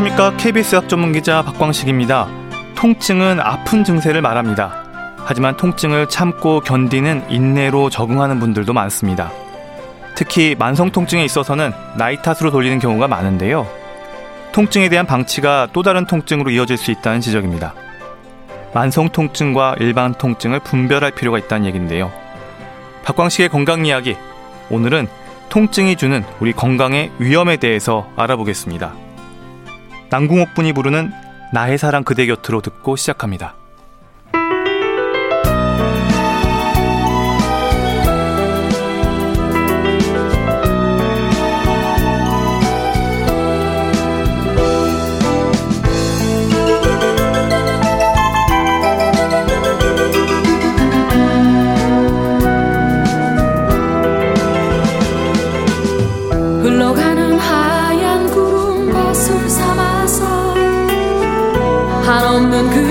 안녕하십니까. KBS 학 전문 기자 박광식입니다. 통증은 아픈 증세를 말합니다. 하지만 통증을 참고 견디는 인내로 적응하는 분들도 많습니다. 특히 만성 통증에 있어서는 나이 탓으로 돌리는 경우가 많은데요. 통증에 대한 방치가 또 다른 통증으로 이어질 수 있다는 지적입니다. 만성 통증과 일반 통증을 분별할 필요가 있다는 얘기인데요. 박광식의 건강 이야기. 오늘은 통증이 주는 우리 건강의 위험에 대해서 알아보겠습니다. 남궁옥 분이 부르는 나의 사랑 그대 곁으로 듣고 시작합니다. handen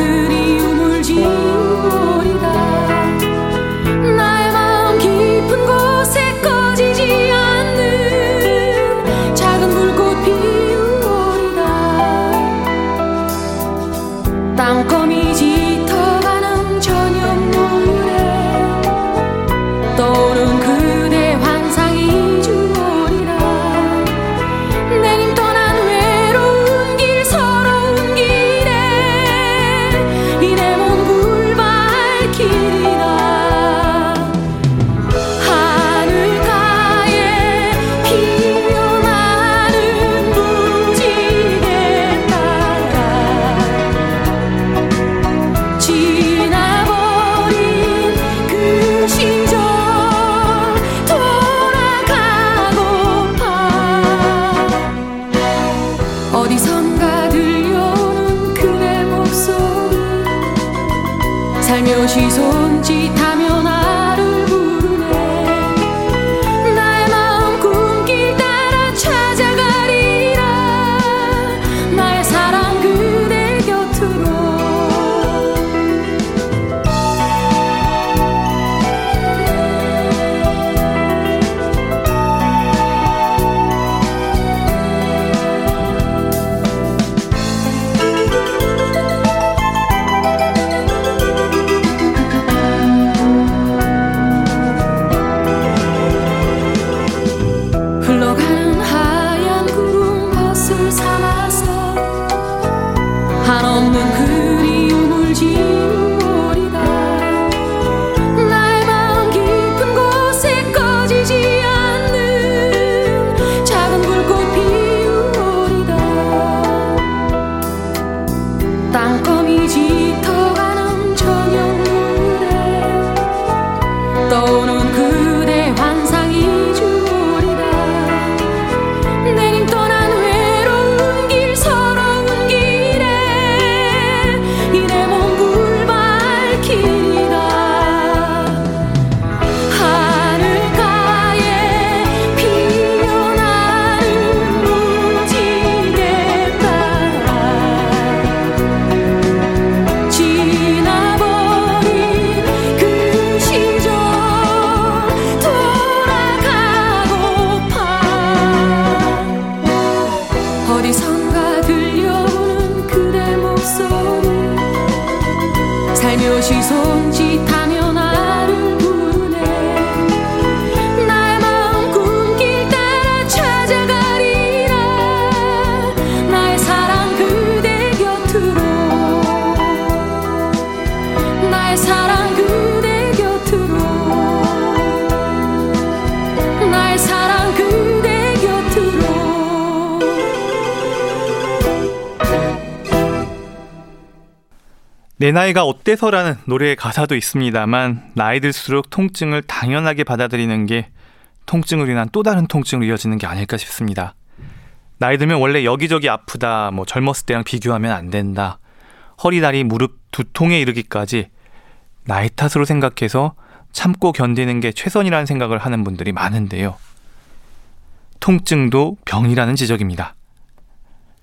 내 나이가 어때서라는 노래의 가사도 있습니다만 나이 들수록 통증을 당연하게 받아들이는 게 통증으로 인한 또 다른 통증으로 이어지는 게 아닐까 싶습니다. 나이 들면 원래 여기저기 아프다, 뭐 젊었을 때랑 비교하면 안 된다. 허리, 다리, 무릎, 두통에 이르기까지 나이 탓으로 생각해서 참고 견디는 게 최선이라는 생각을 하는 분들이 많은데요. 통증도 병이라는 지적입니다.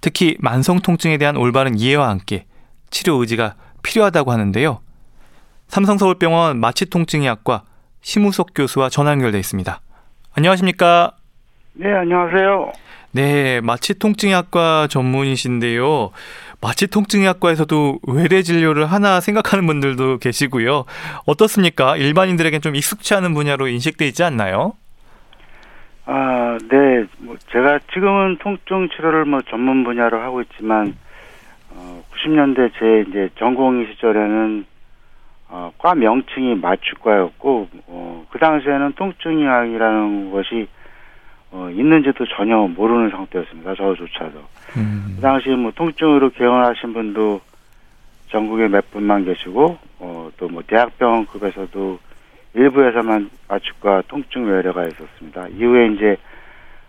특히 만성 통증에 대한 올바른 이해와 함께 치료 의지가 필요하다고 하는데요. 삼성서울병원 마취통증의학과 심우석 교수와 전화 연결돼 있습니다. 안녕하십니까? 네, 안녕하세요. 네, 마취통증의학과 전문이신데요. 마취통증의학과에서도 외래 진료를 하나 생각하는 분들도 계시고요. 어떻습니까? 일반인들에겐 좀 익숙치 않은 분야로 인식돼 있지 않나요? 아, 네. 뭐 제가 지금은 통증 치료를 뭐 전문 분야로 하고 있지만 어, 90년대 제 이제 전공 시절에는 어, 과 명칭이 마취과였고 어, 그 당시에는 통증의학이라는 것이 어, 있는지도 전혀 모르는 상태였습니다. 저조차도. 음. 그 당시 뭐 통증으로 개원하신 분도 전국에 몇 분만 계시고 어, 또 뭐 대학병원급에서도 일부에서만 마취과 통증 외래가 있었습니다. 이후에 이제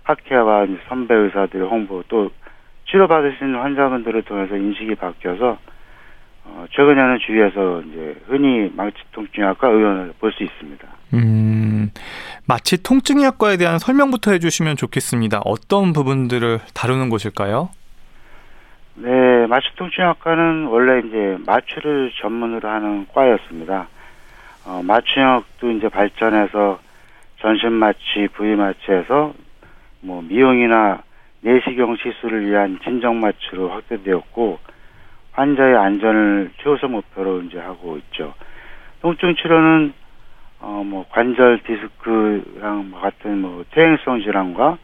학회와 선배 의사들의 홍보 또 치료받으신 환자분들을 통해서 인식이 바뀌어서 어, 최근에는 주위에서 이제 흔히 마취통증학과 의원을 볼 수 있습니다. 음, 마취통증의학과에 대한 설명부터 해주시면 좋겠습니다. 어떤 부분들을 다루는 곳일까요? 네, 마취통증학과는 원래 이제 마취를 전문으로 하는 과였습니다. 어, 마취 영역도 이제 발전해서 전신 마취, 부위 마취에서 뭐 미용이나 내시경 시술을 위한 진정 마취로 확대되었고 환자의 안전을 최우선 목표로 이제 하고 있죠. 통증 치료는 어 뭐 관절 디스크랑 뭐 같은 뭐 퇴행성 질환과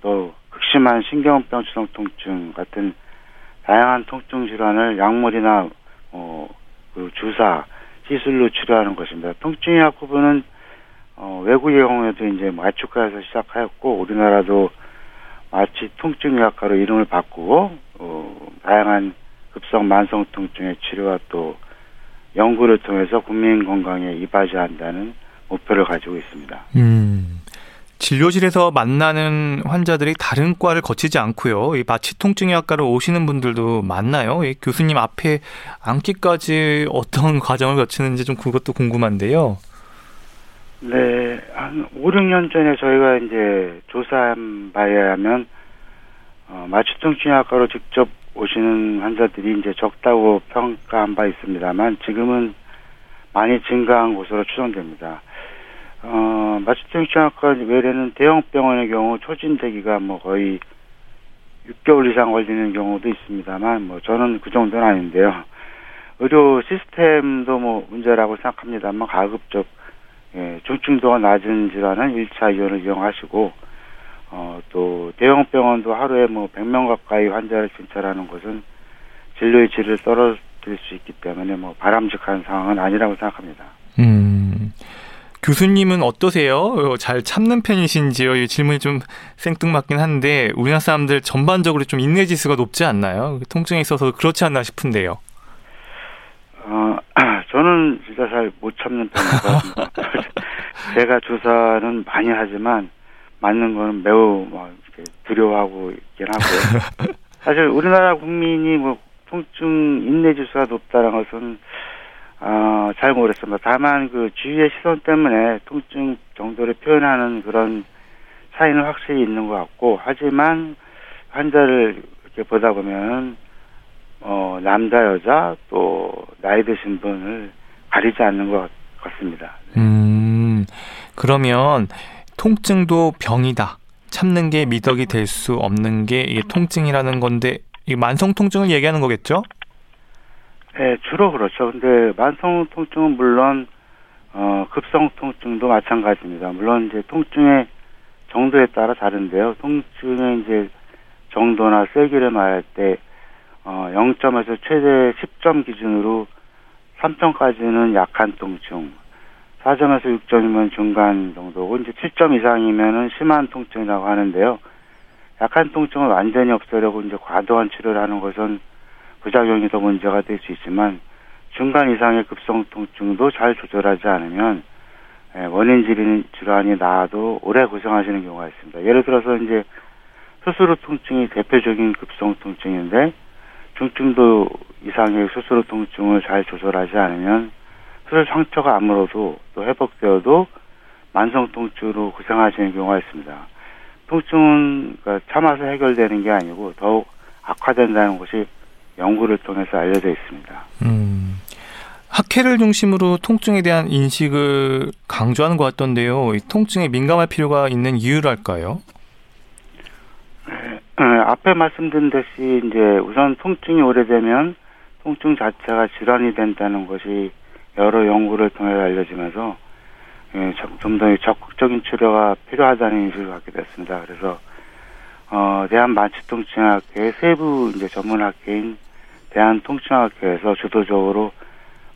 또 극심한 신경병증성 통증 같은 다양한 통증 질환을 약물이나 어 그 주사 시술로 치료하는 것입니다. 통증의학 부분은 어, 외국의 경우에도 이제 마취과에서 시작하였고 우리나라도 마취 통증 의학과로 이름을 바꾸고 어, 다양한 급성 만성 통증의 치료와 또 연구를 통해서 국민 건강에 이바지한다는 목표를 가지고 있습니다. 음. 진료실에서 만나는 환자들이 다른 과를 거치지 않고요. 이 마취 통증의학과로 오시는 분들도 많나요? 이 교수님 앞에 앉기까지 어떤 과정을 거치는지 좀 그것도 궁금한데요. 네, 한 5, 6년 전에 저희가 이제 조사한 바에 하면 어, 마취통증의학과로 직접 오시는 환자들이 이제 적다고 평가한 바 있습니다만 지금은 많이 증가한 것으로 추정됩니다. 어, 마취통증학과 외래는 대형 병원의 경우 초진 대기가 뭐 거의 6개월 이상 걸리는 경우도 있습니다만 뭐 저는 그 정도는 아닌데요. 의료 시스템도 뭐 문제라고 생각합니다만 가급적 예, 중증도가 낮은 질환은 1차 이원을 이용하시고 어, 또 대형 병원도 하루에 뭐 100명 가까이 환자를 진찰하는 것은 진료의 질을 떨어뜨릴 수 있기 때문에 뭐 바람직한 상황은 아니라고 생각합니다. 음. 교수님은 어떠세요? 어, 잘 참는 편이신지요? 이 질문이 좀 생뚱맞긴 한데 우리나라 사람들 전반적으로 좀 인내 지수가 높지 않나요? 통증에 있어서 그렇지 않나 싶은데요. 어, 저는 진짜 잘 못 참는 편이고 제가 주사는 많이 하지만 맞는 거는 매우 뭐 두려워하고 있긴 하고요. 사실 우리나라 국민이 뭐 통증 인내 지수가 높다는 것은 어, 잘 모르겠습니다. 다만 그 주위의 시선 때문에 통증 정도를 표현하는 그런 차이는 확실히 있는 것 같고 하지만 환자를 이렇게 보다 보면 어, 남자 여자 또 나이 드신 분을 가리지 않는 것 같습니다. 음 그러면 통증도 병이다. 참는 게 미덕이 될 수 없는 게 이게 통증이라는 건데 이 만성 통증을 얘기하는 거겠죠? 네, 주로 그렇죠. 근데 만성 통증은 물론 어, 급성 통증도 마찬가지입니다. 물론 이제 통증의 정도에 따라 다른데요. 통증의 이제 정도나 세기를 말할 때 어, 0점에서 최대 10점 기준으로 3점까지는 약한 통증, 4점에서 6점이면 중간 정도고 이제 7점 이상이면은 심한 통증이라고 하는데요. 약한 통증을 완전히 없애려고 이제 과도한 치료를 하는 것은 부작용이 더 문제가 될 수 있지만 중간 이상의 급성 통증도 잘 조절하지 않으면 예, 원인 질환이 나아도 오래 고생하시는 경우가 있습니다. 예를 들어서 이제 스스로 통증이 대표적인 급성 통증인데 중증도 이상의 스스로 통증을 잘 조절하지 않으면 수술 상처가 아물어도 또 회복되어도 만성 통증으로 고생하시는 경우가 있습니다. 통증은 그러니까 참아서 해결되는 게 아니고 더욱 악화된다는 것이 연구를 통해서 알려져 있습니다. 음, 학회를 중심으로 통증에 대한 인식을 강조하는 것 같던데요. 이 통증에 민감할 필요가 있는 이유랄까요? 네, 어, 앞에 말씀드린 듯이 이제 우선 통증이 오래되면 통증 자체가 질환이 된다는 것이 여러 연구를 통해 알려지면서 예, 좀더 적극적인 치료가 필요하다는 인식을 갖게 됐습니다. 그래서 어, 대한만취통증학회 세부 이제 전문학회인 대한통증학회에서 주도적으로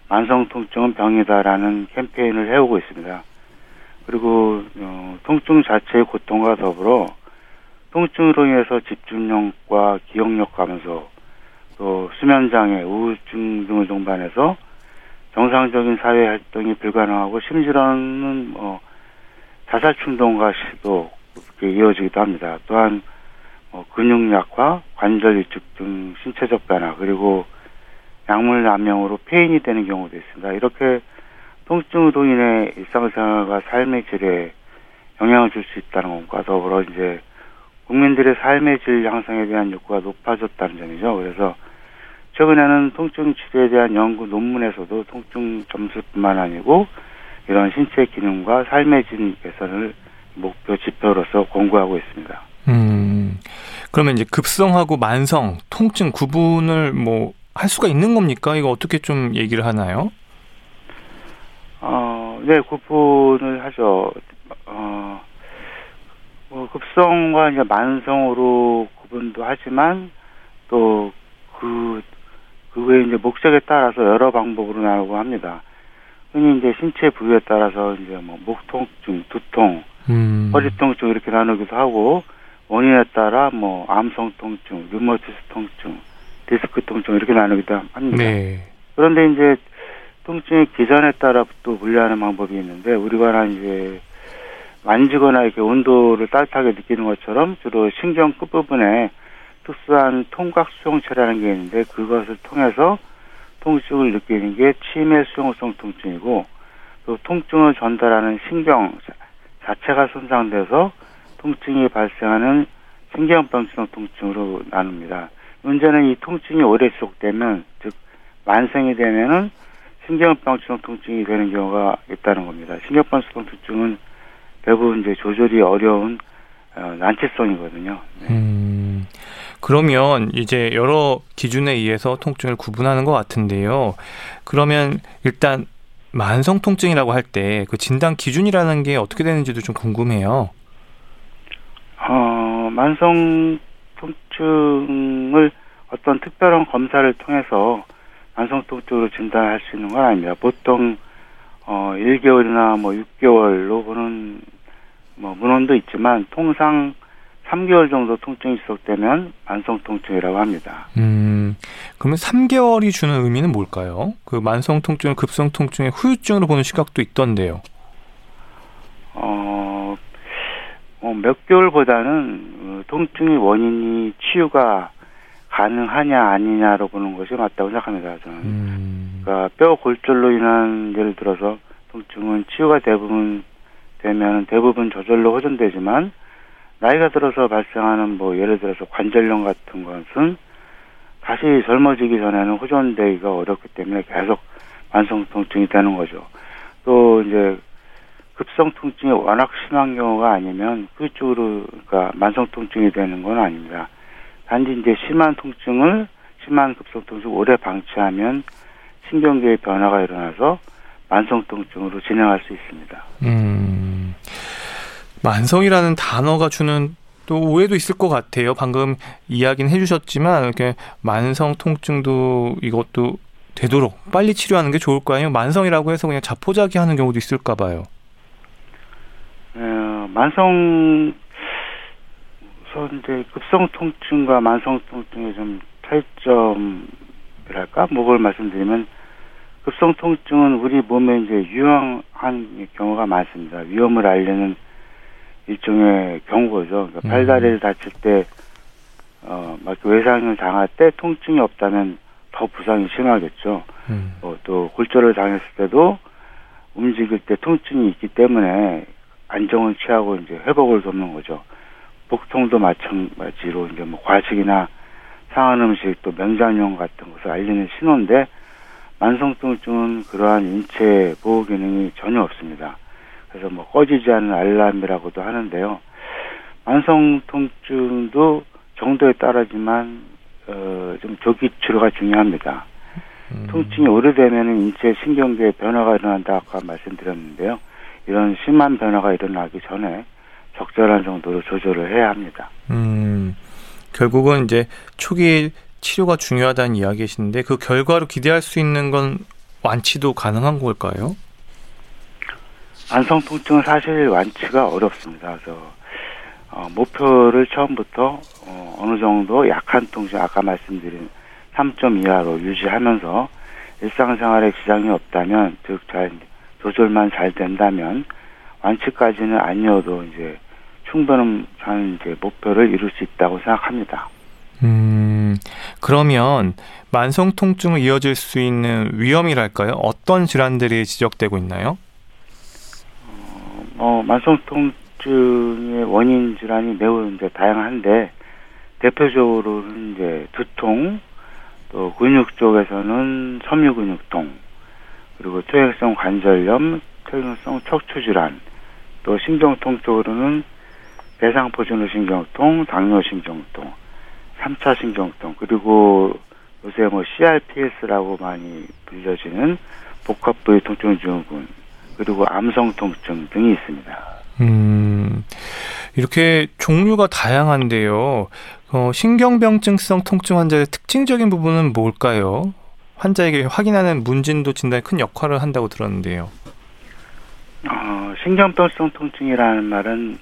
만성통증은 병이다라는 캠페인을 해오고 있습니다. 그리고 어, 통증 자체의 고통과 더불어 통증으로 인해서 집중력과 기억력 감소, 또 수면장애, 우울증 등을 동반해서 정상적인 사회 활동이 불가능하고 심지어는 뭐 자살 충동과 시도 이어지기도 합니다. 또한 뭐 근육 약화, 관절 위축 등 신체적 변화 그리고 약물 남용으로 폐인이 되는 경우도 있습니다. 이렇게 통증으로 인해 일상생활과 삶의 질에 영향을 줄 수 있다는 것과 더불어 이제 국민들의 삶의 질 향상에 대한 욕구가 높아졌다는 점이죠. 그래서 최근에는 통증 치료에 대한 연구 논문에서도 통증 점수뿐만 아니고 이런 신체 기능과 삶의 질 개선을 목표 지표로서 공고하고 있습니다. 음, 그러면 이제 급성하고 만성 통증 구분을 뭐 할 수가 있는 겁니까? 이거 어떻게 좀 얘기를 하나요? 어, 네, 구분을 하죠. 어, 뭐 급성과 이제 만성으로 구분도 하지만 또 그, 그 외에 이제 목적에 따라서 여러 방법으로 나누고 합니다. 흔히 이제 신체 부위에 따라서 이제 뭐 목통증, 두통, 음. 허리통증 이렇게 나누기도 하고 원인에 따라 뭐 암성 통증, 류머티스 통증, 디스크 통증 이렇게 나누기도 합니다. 네. 그런데 이제 통증의 기전에 따라 또 분류하는 방법이 있는데 우리가 이제 만지거나 이렇게 온도를 따뜻하게 느끼는 것처럼 주로 신경 끝부분에 특수한 통각 수용체라는 게 있는데 그것을 통해서 통증을 느끼는 게 치매 수용성 통증이고 또 통증을 전달하는 신경 자체가 손상돼서 통증이 발생하는 신경병성 통증으로 나눕니다. 문제는 이 통증이 오래 지속되면 즉 만성이 되면은 신경병성 통증이 되는 경우가 있다는 겁니다. 신경병성 통증은 대부분 이제 조절이 어려운 어, 난치성이거든요. 네. 음, 그러면 이제 여러 기준에 의해서 통증을 구분하는 것 같은데요. 그러면 일단 만성 통증이라고 할 때 그 진단 기준이라는 게 어떻게 되는지도 좀 궁금해요. 어, 만성 통증을 어떤 특별한 검사를 통해서 만성 통증으로 진단할 수 있는 건 아닙니다. 보통 어 1개월이나 뭐 6개월로 보는 뭐 문헌도 있지만 통상 3개월 정도 통증이 지속되면 만성 통증이라고 합니다. 음, 그러면 3개월이 주는 의미는 뭘까요? 그 만성 통증을 급성 통증의 후유증으로 보는 시각도 있던데요. 어, 어 몇 개월보다는 어, 통증의 원인이 치유가 가능하냐 아니냐로 보는 것이 맞다고 생각합니다. 저는. 음. 그러니까 뼈 골절로 인한 예를 들어서 통증은 치유가 대부분 되면 대부분 저절로 호전되지만 나이가 들어서 발생하는 뭐 예를 들어서 관절염 같은 것은 다시 젊어지기 전에는 호전되기가 어렵기 때문에 계속 만성 통증이 되는 거죠. 또 이제 급성 통증이 워낙 심한 경우가 아니면 그쪽으로 그러니까 만성 통증이 되는 건 아닙니다. 단지 이제 심한 통증을 심한 급성 통증 오래 방치하면 신경계의 변화가 일어나서 만성 통증으로 진행할 수 있습니다. 음. 만성이라는 단어가 주는 또 오해도 있을 것 같아요. 방금 이야기는 해주셨지만 이렇게 만성 통증도 이것도 되도록 빨리 치료하는 게 좋을까요? 만성이라고 해서 그냥 자포자기하는 경우도 있을까 봐요. 어, 만성 이제 급성 통증과 만성 통증의 좀 차이점이랄까 뭐걸 말씀드리면 급성 통증은 우리 몸에 이제 유용한 경우가 많습니다. 위험을 알리는 일종의 경고죠. 그러니까 음. 팔다리를 다칠 때, 어, 막 외상을 당할 때 통증이 없다면 더 부상이 심하겠죠. 음. 어, 또 골절을 당했을 때도 움직일 때 통증이 있기 때문에 안정을 취하고 이제 회복을 돕는 거죠. 복통도 마찬가지로 이제 뭐 과식이나 상한 음식 또 명장염 같은 것을 알리는 신호인데 만성통증은 그러한 인체 보호 기능이 전혀 없습니다. 그래서 뭐 꺼지지 않는 알람이라고도 하는데요. 만성 통증도 정도에 따라지만 어, 좀 조기 치료가 중요합니다. 음. 통증이 오래되면 인체 신경계에 변화가 일어난다 아까 말씀드렸는데요. 이런 심한 변화가 일어나기 전에 적절한 정도로 조절을 해야 합니다. 음, 결국은 이제 초기 치료가 중요하다는 이야기이신데 그 결과로 기대할 수 있는 건 완치도 가능한 걸까요? 만성 통증은 사실 완치가 어렵습니다. 그래서 어, 목표를 처음부터 어, 어느 정도 약한 통증 아까 말씀드린 3점 이하로 유지하면서 일상생활에 지장이 없다면 즉 잘 조절만 잘 된다면 완치까지는 아니어도 이제 충분한 이제 목표를 이룰 수 있다고 생각합니다. 음, 그러면 만성 통증을 이어질 수 있는 위험이랄까요? 어떤 질환들이 지적되고 있나요? 어, 만성 통증의 원인 질환이 매우 이제 다양한데 대표적으로는 이제 두통, 또 근육 쪽에서는 섬유근육통, 그리고 퇴행성 관절염, 퇴행성 척추 질환, 또 신경통 쪽으로는 대상포진후신경통, 당뇨신경통, 3차 신경통, 그리고 요새 뭐 CRPS라고 많이 불려지는 복합부위 통증 증후군, 그리고 암성 통증 등이 있습니다. 음, 이렇게 종류가 다양한데요. 어, 신경병증성 통증 환자의 특징적인 부분은 뭘까요? 환자에게 확인하는 문진도 진단에 큰 역할을 한다고 들었는데요. 어, 신경병성 통증이라는 말은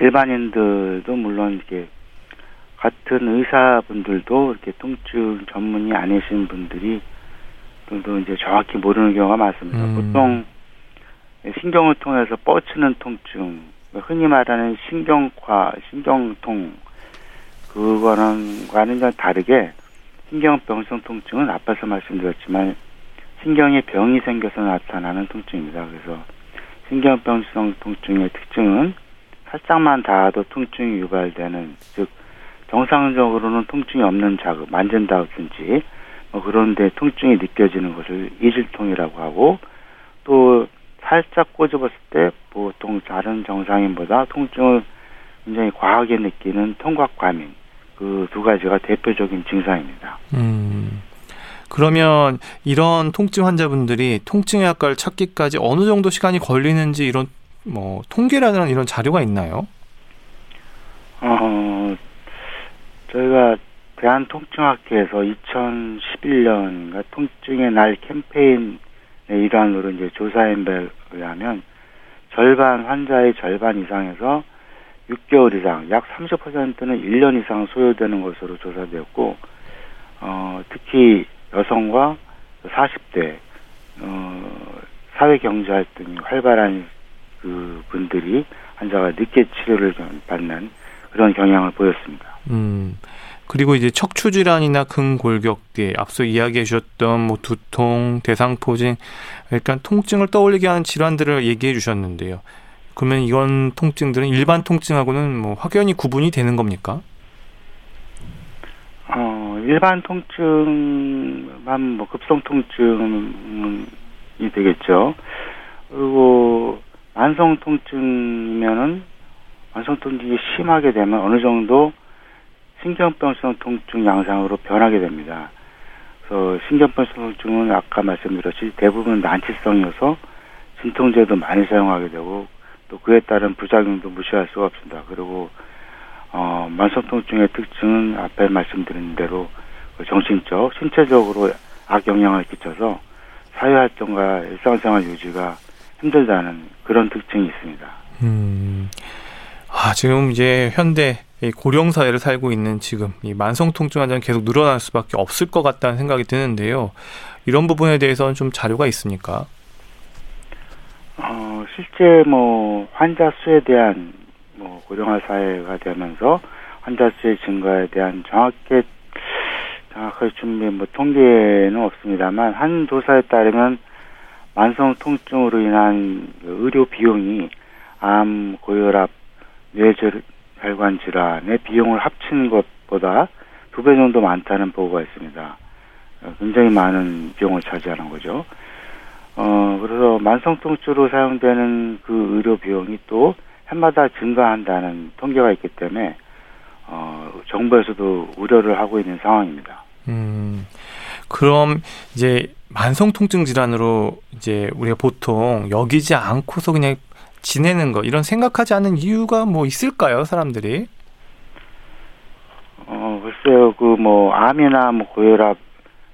일반인들도 물론 이렇게 같은 의사분들도 이렇게 통증 전문이 아니신 분들이 또 이제 정확히 모르는 경우가 많습니다. 음. 보통 신경을 통해서 뻗치는 통증, 흔히 말하는 신경과 신경통 그거는 과는 좀 다르게 신경병성 통증은 앞에서 말씀드렸지만 신경에 병이 생겨서 나타나는 통증입니다. 그래서 신경병성 통증의 특징은 살짝만 닿아도 통증이 유발되는 즉 정상적으로는 통증이 없는 자극 만진다든지 뭐 그런데 통증이 느껴지는 것을 이질통이라고 하고 또 살짝 꼬집었을 때 보통 다른 정상인보다 통증을 굉장히 과하게 느끼는 통각과민 그 두 가지가 대표적인 증상입니다. 음, 그러면 이런 통증 환자분들이 통증의 약과를 찾기까지 어느 정도 시간이 걸리는지 이런 뭐 통계라는 이런 자료가 있나요? 어, 저희가 대한통증학회에서 2011년인가 통증의 날 캠페인의 일환으로 이제 조사한 바에 의하면 절반 환자의 절반 이상에서 6개월 이상, 약 30%는 1년 이상 소요되는 것으로 조사되었고, 어, 특히 여성과 40대, 어, 사회 경제 활동이 활발한 그 분들이 환자가 늦게 치료를 좀 받는 그런 경향을 보였습니다. 음. 그리고 이제 척추 질환이나 근골격계 앞서 이야기해 주셨던 뭐 두통, 대상포진 일단 통증을 떠올리게 하는 질환들을 얘기해 주셨는데요. 그러면 이건 통증들은 일반 통증하고는 뭐 확연히 구분이 되는 겁니까? 어, 일반 통증만 뭐 급성 통증이 되겠죠. 그리고 만성 통증이면은 만성 통증이 심하게 되면 어느 정도 신경병성 통증 양상으로 변하게 됩니다. 그래서 신경병성 통증은 아까 말씀드렸듯이 대부분 난치성이어서 진통제도 많이 사용하게 되고 또 그에 따른 부작용도 무시할 수가 없습니다. 그리고 어, 만성통증의 특징은 앞에 말씀드린 대로 그 정신적, 신체적으로 악영향을 끼쳐서 사회활동과 일상생활 유지가 힘들다는 그런 특징이 있습니다. 음, 아, 지금 이제 현대 고령 사회를 살고 있는 지금 이 만성 통증 환자는 계속 늘어날 수밖에 없을 것 같다는 생각이 드는데요. 이런 부분에 대해서는 좀 자료가 있습니까? 어, 실제 뭐 환자 수에 대한 뭐 고령화 사회가 되면서 환자 수의 증가에 대한 정확하게 정확하게 준비 뭐 통계는 없습니다만 한 조사에 따르면 만성 통증으로 인한 그 의료 비용이 암, 고혈압, 뇌 혈관 질환의 비용을 합친 것보다 두 배 정도 많다는 보고가 있습니다. 어, 굉장히 많은 비용을 차지하는 거죠. 어, 그래서 만성통증으로 사용되는 그 의료 비용이 또 해마다 증가한다는 통계가 있기 때문에 어, 정부에서도 우려를 하고 있는 상황입니다. 음, 그럼 이제 만성 통증 질환으로 이제 우리가 보통 여기지 않고서 그냥 지내는 거 이런 생각하지 않는 이유가 뭐 있을까요, 사람들이? 어, 글쎄요, 그 뭐 암이나 뭐 고혈압,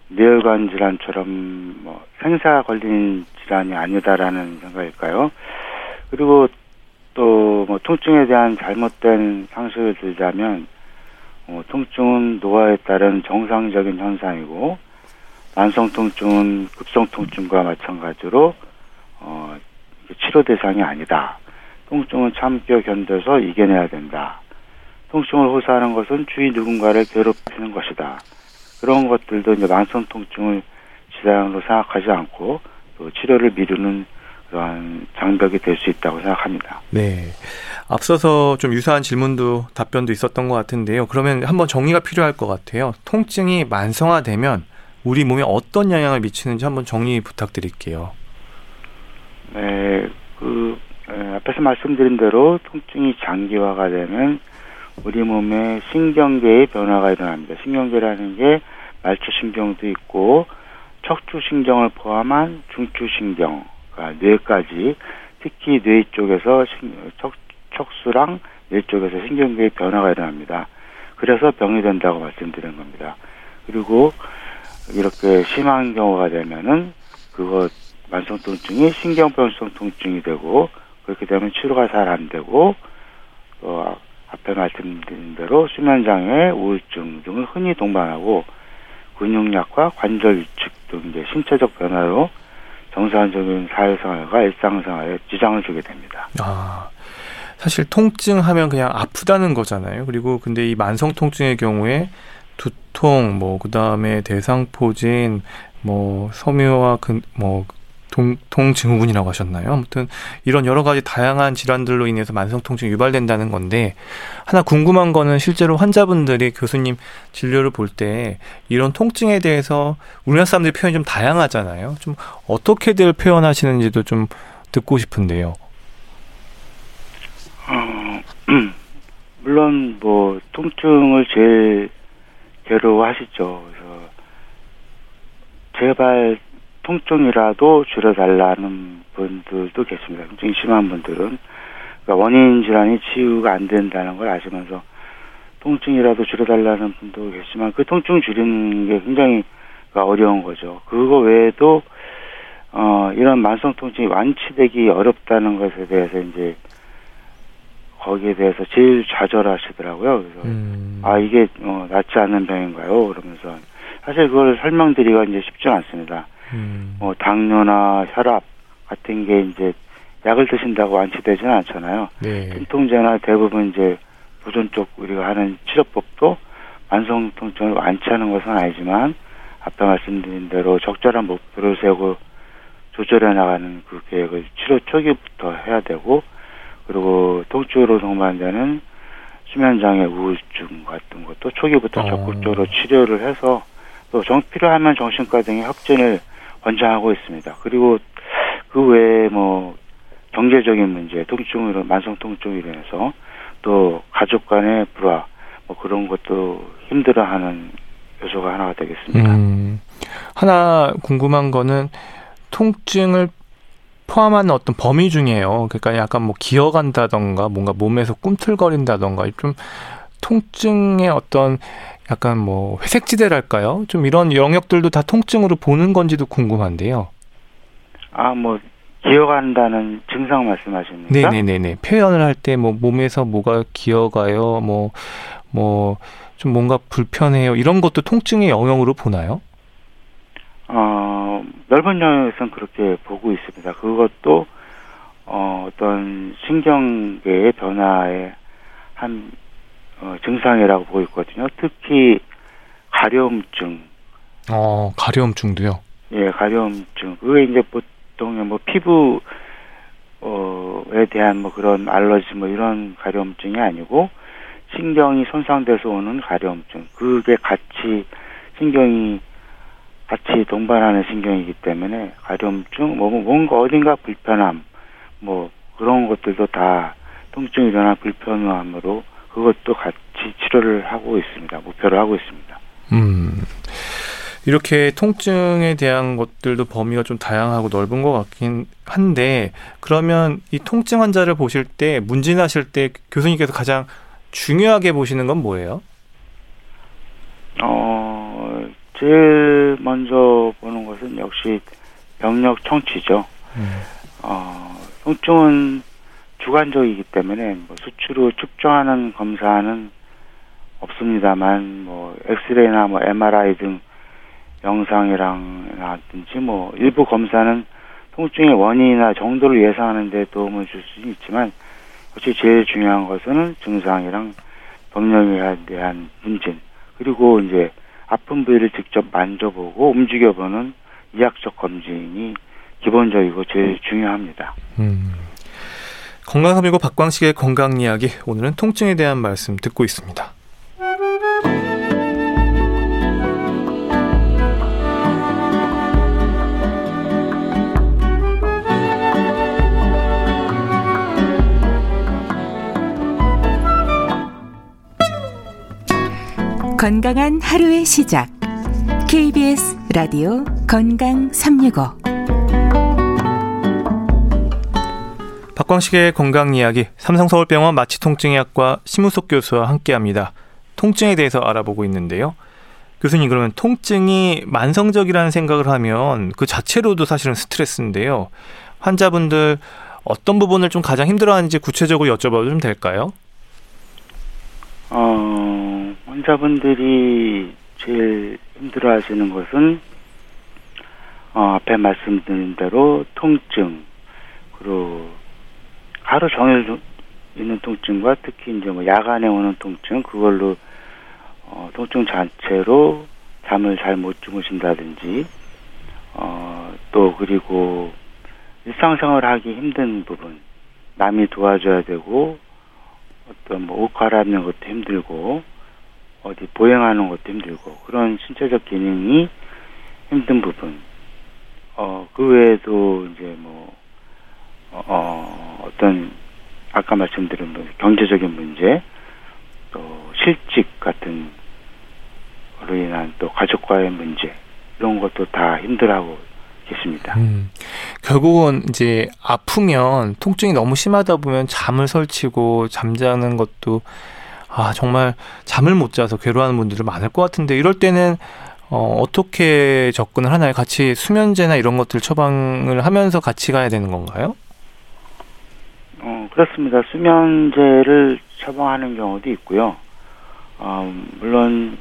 뇌혈관 질환처럼 뭐 생사 걸린 질환이 아니다라는 생각일까요? 그리고 또 뭐 통증에 대한 잘못된 상식을 들자면 어, 통증은 노화에 따른 정상적인 현상이고 만성 통증은 급성 통증과 마찬가지로 어, 치료 대상이 아니다. 통증은 참겨 견뎌서 이겨내야 된다. 통증을 호소하는 것은 주위 누군가를 괴롭히는 것이다. 그런 것들도 이제 만성 통증을 질환으로 생각하지 않고 또 치료를 미루는 그러한 장벽이 될 수 있다고 생각합니다. 네. 앞서서 좀 유사한 질문도 답변도 있었던 것 같은데요. 그러면 한번 정리가 필요할 것 같아요. 통증이 만성화되면 우리 몸에 어떤 영향을 미치는지 한번 정리 부탁드릴게요. 네, 그 에, 앞에서 말씀드린 대로 통증이 장기화가 되면 우리 몸에 신경계의 변화가 일어납니다. 신경계라는 게 말초신경도 있고 척추신경을 포함한 중추신경, 그러니까 뇌까지 특히 뇌 쪽에서 신, 척, 척수랑 뇌 쪽에서 신경계의 변화가 일어납니다. 그래서 병이 된다고 말씀드린 겁니다. 그리고 이렇게 심한 경우가 되면은 그거 만성 통증이 신경병성 통증이 되고 그렇게 되면 치료가 잘 안 되고 또 앞에 말씀드린 대로 수면 장애, 우울증 등을 흔히 동반하고 근육약과 관절 위축 등 이제 신체적 변화로 정상적인 사회생활과 일상생활에 지장을 주게 됩니다. 아, 사실 통증하면 그냥 아프다는 거잖아요. 그리고 근데 이 만성 통증의 경우에 두통, 뭐 그다음에 대상포진, 뭐 섬유와 근뭐 통증후군이라고 하셨나요? 아무튼 이런 여러 가지 다양한 질환들로 인해서 만성통증이 유발된다는 건데 하나 궁금한 거는 실제로 환자분들이 교수님 진료를 볼 때 이런 통증에 대해서 우리나라 사람들이 표현이 좀 다양하잖아요. 좀 어떻게들 표현하시는지도 좀 듣고 싶은데요. 어, 물론 뭐 통증을 제일 괴로워하시죠. 그래서 제발 통증이라도 줄여달라는 분들도 계십니다. 통증이 심한 분들은 그러니까 원인 질환이 치유가 안 된다는 걸 아시면서 통증이라도 줄여달라는 분도 계시지만 그 통증 줄이는 게 굉장히 어려운 거죠. 그거 외에도 어 이런 만성 통증이 완치되기 어렵다는 것에 대해서 이제 거기에 대해서 제일 좌절하시더라고요. 그래서 음. 아 이게 어, 낫지 않는 병인가요? 그러면서 사실 그걸 설명드리기가 이제 쉽지 않습니다. 음. 뭐 당뇨나 혈압 같은 게 이제 약을 드신다고 완치되지는 않잖아요. 네. 통제나 대부분 이제 부전 쪽 우리가 하는 치료법도 만성 통증을 완치하는 것은 아니지만 아까 말씀드린 대로 적절한 목표를 세우고 조절해 나가는 그 계획을 치료 초기부터 해야 되고 그리고 통증으로 동반되는 수면 장애 우울증 같은 것도 초기부터 어. 적극적으로 치료를 해서 또 정, 필요하면 정신과 등의 협진을 권장하고 있습니다. 그리고 그 외에 뭐 경제적인 문제, 통증으로 만성 통증으로 인해서 또 가족 간의 불화 뭐 그런 것도 힘들어하는 요소가 하나가 되겠습니다. 음, 하나 궁금한 거는 통증을 포함하는 어떤 범위 중에요. 그러니까 약간 뭐 기어간다던가 뭔가 몸에서 꿈틀거린다던가 좀 통증의 어떤 약간 뭐 회색지대랄까요? 좀 이런 영역들도 다 통증으로 보는 건지도 궁금한데요. 아, 뭐 기어간다는 증상 말씀하십니까? 네네네네. 표현을 할 때 뭐 몸에서 뭐가 기어가요, 뭐 뭐 좀 뭔가 불편해요. 이런 것도 통증의 영역으로 보나요? 어, 넓은 영역에서는 그렇게 보고 있습니다. 그것도 어, 어떤 신경계의 변화의 한 어, 증상이라고 보고 있거든요. 특히 가려움증. 어, 가려움증도요? 예, 가려움증. 그게 이제 보통 뭐 피부 어에 대한 뭐 그런 알러지 뭐 이런 가려움증이 아니고 신경이 손상돼서 오는 가려움증. 그게 같이 신경이 같이 동반하는 신경이기 때문에 가려움증, 뭐 뭔가 어딘가 불편함, 뭐 그런 것들도 다 통증이 일어나 불편함으로 그것도 같이 치료를 하고 있습니다. 목표를 하고 있습니다. 음. 이렇게 통증에 대한 것들도 범위가 좀 다양하고 넓은 것 같긴 한데 그러면 이 통증 환자를 보실 때 문진하실 때 교수님께서 가장 중요하게 보시는 건 뭐예요? 어, 제일 먼저 보는 것은 역시 병력 청취죠. 음. 어, 통증은 주관적이기 때문에 뭐 수치로 측정하는 검사는 없습니다만 뭐 엑스레이나 뭐 MRI 등 영상이랑 라든지 뭐 일부 검사는 통증의 원인이나 정도를 예상하는 데 도움을 줄 수 있지만 역시 제일 중요한 것은 증상이랑 법령에 대한 문진 그리고 이제 아픈 부위를 직접 만져보고 움직여보는 이학적 검진이 기본적이고 제일 중요합니다. 음. 건강함이고 박광식의 건강 이야기 오늘은 통증에 대한 말씀 듣고 있습니다. 건강한 하루의 시작. KBS 라디오 건강 365. 박광식의 건강 이야기 삼성서울병원 마취통증의학과 심우석 교수와 함께합니다. 통증에 대해서 알아보고 있는데요. 교수님 그러면 통증이 만성적이라는 생각을 하면 그 자체로도 사실은 스트레스인데요. 환자분들 어떤 부분을 좀 가장 힘들어하는지 구체적으로 여쭤봐도 좀 될까요? 어, 환자분들이 제일 힘들어하시는 것은 어, 앞에 말씀드린 대로 통증 그리고 하루 종일 있는 통증과 특히 이제 뭐 야간에 오는 통증 그걸로 어, 통증 자체로 잠을 잘 못 주무신다든지 어, 또 그리고 일상생활 하기 힘든 부분 남이 도와줘야 되고 어떤 뭐 옷 갈아입는 것도 힘들고 어디 보행하는 것도 힘들고 그런 신체적 기능이 힘든 부분. 어 그 외에도 이제 뭐 어, 어, 어떤 아까 말씀드린 뭐 경제적인 문제 또 실직 같은 로 인한 또 가족과의 문제 이런 것도 다 힘들어하고 계십니다. 음, 결국은 이제 아프면 통증이 너무 심하다 보면 잠을 설치고 잠자는 것도 아 정말 잠을 못 자서 괴로워하는 분들이 많을 것 같은데 이럴 때는 어, 어떻게 접근을 하나요? 같이 수면제나 이런 것들 처방을 하면서 같이 가야 되는 건가요? 어, 그렇습니다. 수면제를 처방하는 경우도 있고요. 어, 물론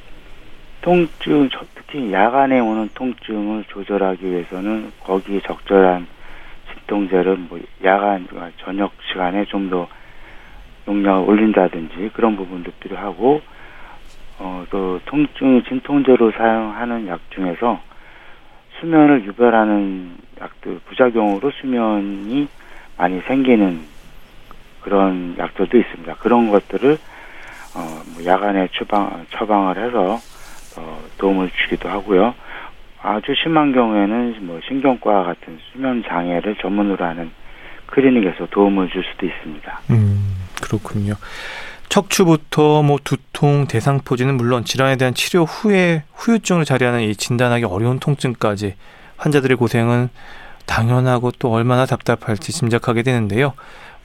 통증, 특히 야간에 오는 통증을 조절하기 위해서는 거기에 적절한 진통제를 뭐 야간, 저녁 시간에 좀 더 용량을 올린다든지 그런 부분도 필요하고, 어, 또 통증 진통제로 사용하는 약 중에서 수면을 유발하는 약들, 부작용으로 수면이 많이 생기는 그런 약들도 있습니다. 그런 것들을 어, 뭐 야간에 처방, 처방을 해서 어, 도움을 주기도 하고요. 아주 심한 경우에는 뭐 신경과 같은 수면 장애를 전문으로 하는 클리닉에서 도움을 줄 수도 있습니다. 음, 그렇군요. 척추부터 뭐 두통, 대상포진은 물론 질환에 대한 치료 후에 후유증을 자리하는 이 진단하기 어려운 통증까지 환자들의 고생은 당연하고 또 얼마나 답답할지 짐작하게 되는데요.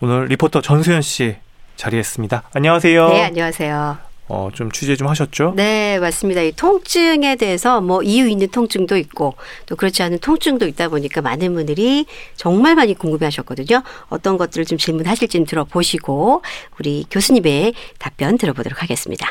오늘 리포터 전수현 씨 자리했습니다. 안녕하세요. 네, 안녕하세요. 어, 좀 취재 좀 하셨죠? 네, 맞습니다. 이 통증에 대해서 뭐 이유 있는 통증도 있고 또 그렇지 않은 통증도 있다 보니까 많은 분들이 정말 많이 궁금해 하셨거든요. 어떤 것들을 좀 질문하실지는 들어보시고 우리 교수님의 답변 들어보도록 하겠습니다.